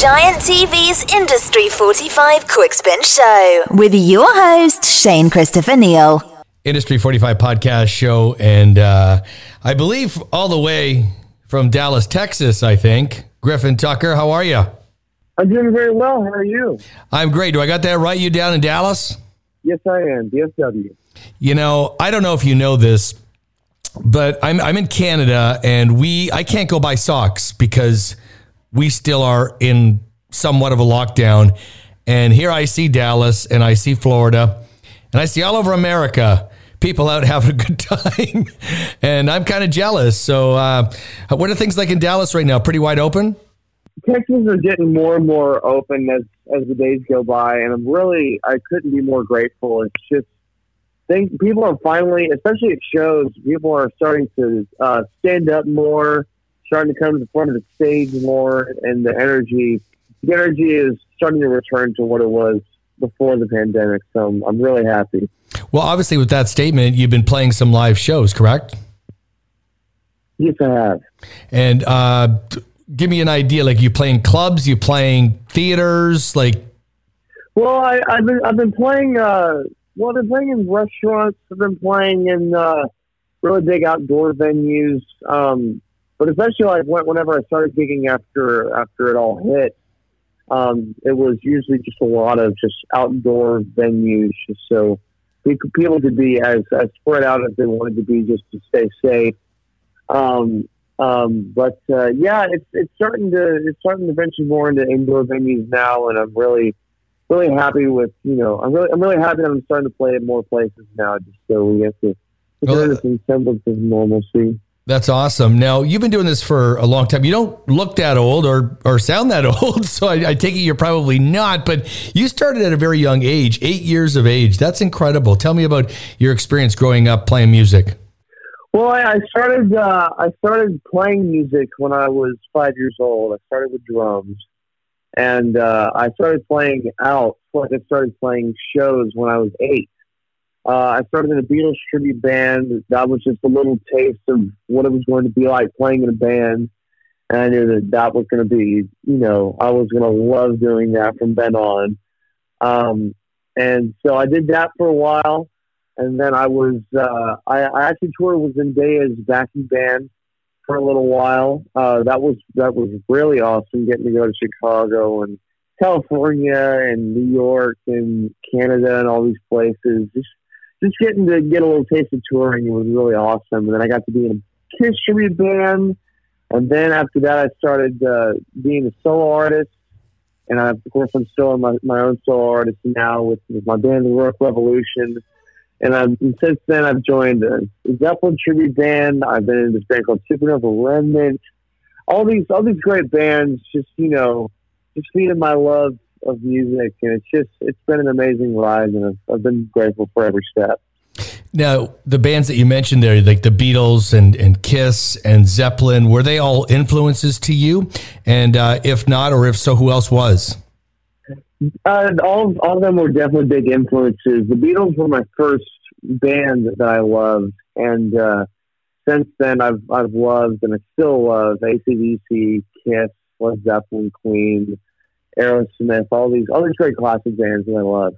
Giant TV's Industry 45 Quickspin Show with your host, Shane Christopher Neal. Industry 45 podcast show. And uh, I believe all the way from Dallas, Texas, I think. Griffin Tucker, how are you? I'm doing very well. How are you? I'm great. Do I got that right? You down in Dallas? Yes, I am. DFW. You know, I don't know if you know this, but I'm I'm in Canada and we I can't go buy socks because we still are in somewhat of a lockdown. And here I see Dallas and I see Florida and I see all over America people out having a good time. and I'm kind of jealous. So, uh, what are things like in Dallas right now? Pretty wide open? Texas are getting more and more open as, as the days go by. And I'm really, I couldn't be more grateful. It's just, think people are finally, especially at shows, people are starting to uh, stand up more starting to come to the front of the stage more, and the energy, the energy is starting to return to what it was before the pandemic. So I'm, I'm really happy. Well, obviously, with that statement, you've been playing some live shows, correct? Yes, I have. And uh, give me an idea. Like, you playing clubs? You playing theaters? Like, well, I, have been I've been playing. Uh, well, I've been playing in restaurants. I've been playing in uh, really big outdoor venues. Um, but especially like whenever I started gigging after after it all hit, um, it was usually just a lot of just outdoor venues, just so people could be as, as spread out as they wanted to be, just to stay safe. Um, um, but uh, yeah, it's it's starting to it's starting to venture more into indoor venues now, and I'm really really happy with you know I'm really I'm really happy that I'm starting to play at more places now, just so we get to return to some semblance of normalcy. That's awesome. Now you've been doing this for a long time. You don't look that old or or sound that old, so I, I, take it you're probably not. But you started at a very young age, eight years of age. That's incredible. Tell me about your experience growing up playing music. Well, I started uh, I started playing music when I was five years old. I started with drums, and uh, I started playing out. Like I started playing shows when I was eight. Uh, I started in a Beatles tribute band. That was just a little taste of what it was going to be like playing in a band. And I knew that that was going to be, you know, I was going to love doing that from then on. Um, and so I did that for a while. And then I was, uh, I, I actually toured with Zendaya's backing band for a little while. Uh, that was, that was really awesome getting to go to Chicago and California and New York and Canada and all these places. Just just getting to get a little taste of touring was really awesome. And then I got to be in a Kiss tribute band. And then after that, I started uh, being a solo artist. And I, of course, I'm still my, my own solo artist now with, with my band, The Rock Revolution. And, I've, and since then, I've joined a Zeppelin tribute band. I've been in this band called Supernova Remnant. All these, all these great bands, just you know, just feeding my love of music, and it's just it's been an amazing ride, and I've, I've been grateful for every step. Now, the bands that you mentioned there, like the Beatles and, and Kiss and Zeppelin, were they all influences to you? And uh, if not, or if so, who else was? Uh, all, all of them were definitely big influences. The Beatles were my first band that I loved. And uh, since then, I've, I've loved and I still love ACDC, Kiss, Led Zeppelin, Queen, Aerosmith, all these all these great classic bands that I love.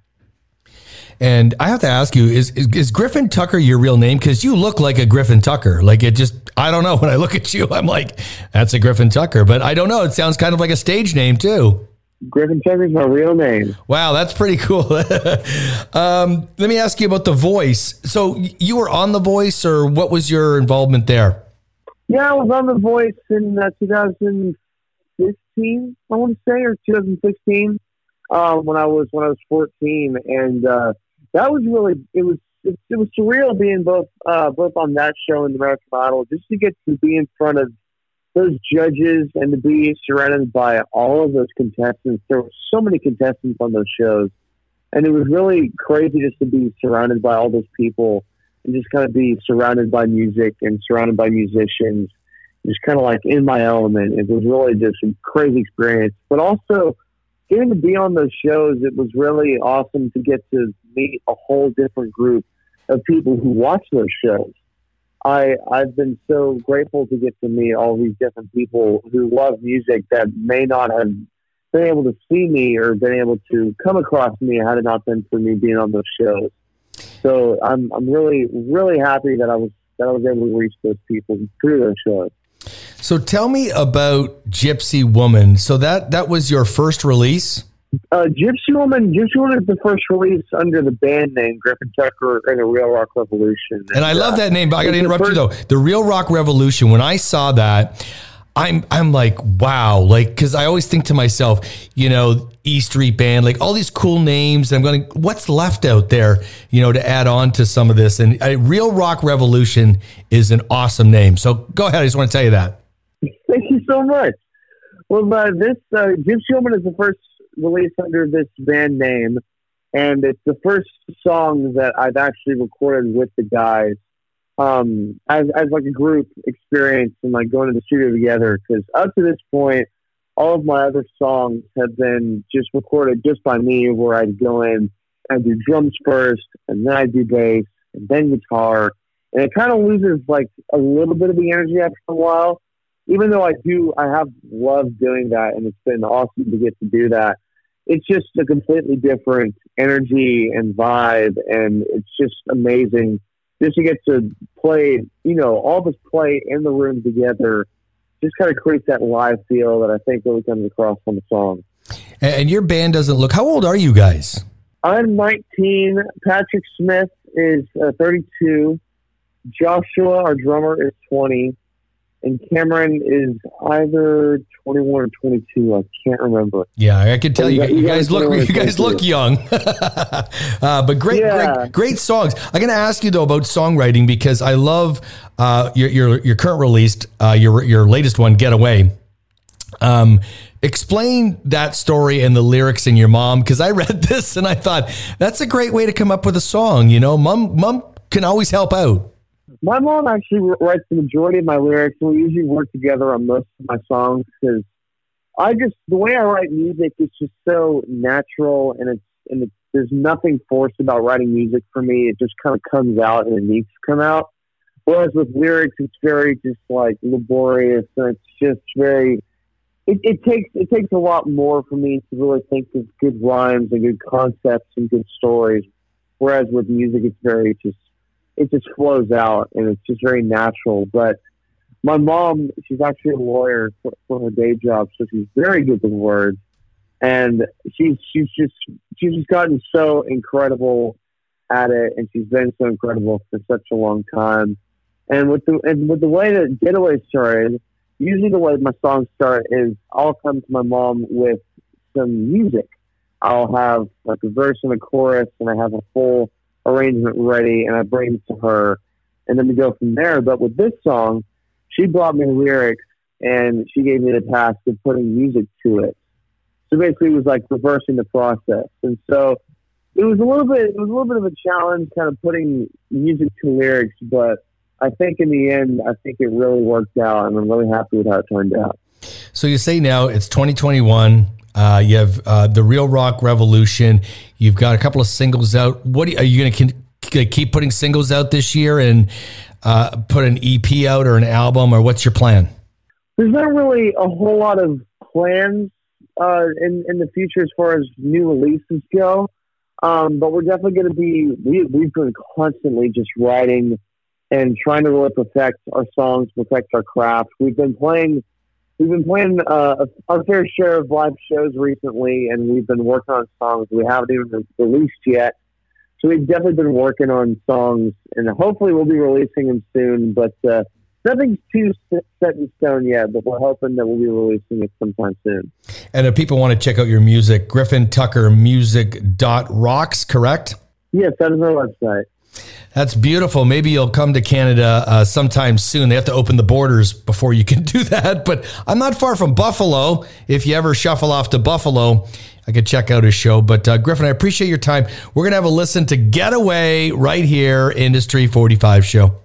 And I have to ask you: Is is, is Griffin Tucker your real name? Because you look like a Griffin Tucker. Like it just, I don't know. When I look at you, I'm like, that's a Griffin Tucker. But I don't know. It sounds kind of like a stage name too. Griffin Tucker is my real name. Wow, that's pretty cool. um, let me ask you about the voice. So you were on the voice, or what was your involvement there? Yeah, I was on the voice in uh, 2000 2015, I want to say, or 2016, um, when I was when I was 14, and uh, that was really it was it, it was surreal being both uh, both on that show and the American Idol, just to get to be in front of those judges and to be surrounded by all of those contestants. There were so many contestants on those shows, and it was really crazy just to be surrounded by all those people and just kind of be surrounded by music and surrounded by musicians just kind of like in my element. It was really just a crazy experience. But also getting to be on those shows, it was really awesome to get to meet a whole different group of people who watch those shows. I I've been so grateful to get to meet all these different people who love music that may not have been able to see me or been able to come across me had it not been for me being on those shows. So I'm I'm really really happy that I was that I was able to reach those people through those shows. So tell me about Gypsy Woman. So that that was your first release. Uh, Gypsy Woman, Gypsy Woman is the first release under the band name Griffin Tucker and the Real Rock Revolution. And, and I love uh, that name, but I got to interrupt first- you though. The Real Rock Revolution. When I saw that, I'm I'm like wow, like because I always think to myself, you know, E Street Band, like all these cool names. I'm going, what's left out there, you know, to add on to some of this? And uh, Real Rock Revolution is an awesome name. So go ahead. I just want to tell you that. Thank you so much. Well, uh, this uh, Gypsy Woman is the first release under this band name, and it's the first song that I've actually recorded with the guys um, as, as like a group experience and like going to the studio together. Because up to this point, all of my other songs have been just recorded just by me, where I'd go in and do drums first, and then I do bass, and then guitar, and it kind of loses like a little bit of the energy after a while. Even though I do, I have loved doing that, and it's been awesome to get to do that. It's just a completely different energy and vibe, and it's just amazing just to get to play, you know, all of us play in the room together, just kind of creates that live feel that I think really comes across on the song. And your band doesn't look. How old are you guys? I'm 19. Patrick Smith is uh, 32. Joshua, our drummer, is 20 and Cameron is either 21 or 22. I can't remember. Yeah, I can tell you, you, guys look you guys look young, uh, but great, yeah. great, great songs. I'm going to ask you though about songwriting because I love uh, your, your your current released uh, your your latest one, Getaway. Um, explain that story and the lyrics in your mom because I read this and I thought that's a great way to come up with a song. You know, mom mom can always help out. My mom actually writes the majority of my lyrics, we usually work together on most of my songs because I just the way I write music is just so natural, and it's and it's, there's nothing forced about writing music for me. It just kind of comes out and it needs to come out. Whereas with lyrics, it's very just like laborious, and it's just very. It, it takes it takes a lot more for me to really think of good rhymes and good concepts and good stories. Whereas with music, it's very just it just flows out and it's just very natural. But my mom, she's actually a lawyer for, for her day job, so she's very good with words. And she's she's just she's just gotten so incredible at it, and she's been so incredible for such a long time. And with the and with the way that Getaway started, usually the way my songs start is I'll come to my mom with some music. I'll have like a verse and a chorus, and I have a full arrangement ready and I bring it to her and then we go from there. But with this song, she brought me lyrics and she gave me the task of putting music to it. So basically it was like reversing the process. And so it was a little bit it was a little bit of a challenge kind of putting music to lyrics, but I think in the end I think it really worked out and I'm really happy with how it turned out. So you say now it's 2021. Uh, you have uh, the Real Rock Revolution. You've got a couple of singles out. What are you, going to keep putting singles out this year and uh, put an EP out or an album, or what's your plan? There's not really a whole lot of plans uh, in in the future as far as new releases go, um, but we're definitely going to be. We, we've been constantly just writing and trying to really perfect our songs, perfect our craft. We've been playing we've been playing uh, our fair share of live shows recently, and we've been working on songs we haven't even released yet. So we've definitely been working on songs, and hopefully we'll be releasing them soon. But uh, nothing's too set in stone yet. But we're hoping that we'll be releasing it sometime soon. And if people want to check out your music, Griffin Tucker Music dot rocks, correct? Yes, that is our website. That's beautiful. Maybe you'll come to Canada uh, sometime soon. They have to open the borders before you can do that. But I'm not far from Buffalo. If you ever shuffle off to Buffalo, I could check out his show. But uh, Griffin, I appreciate your time. We're going to have a listen to Getaway right here, Industry 45 Show.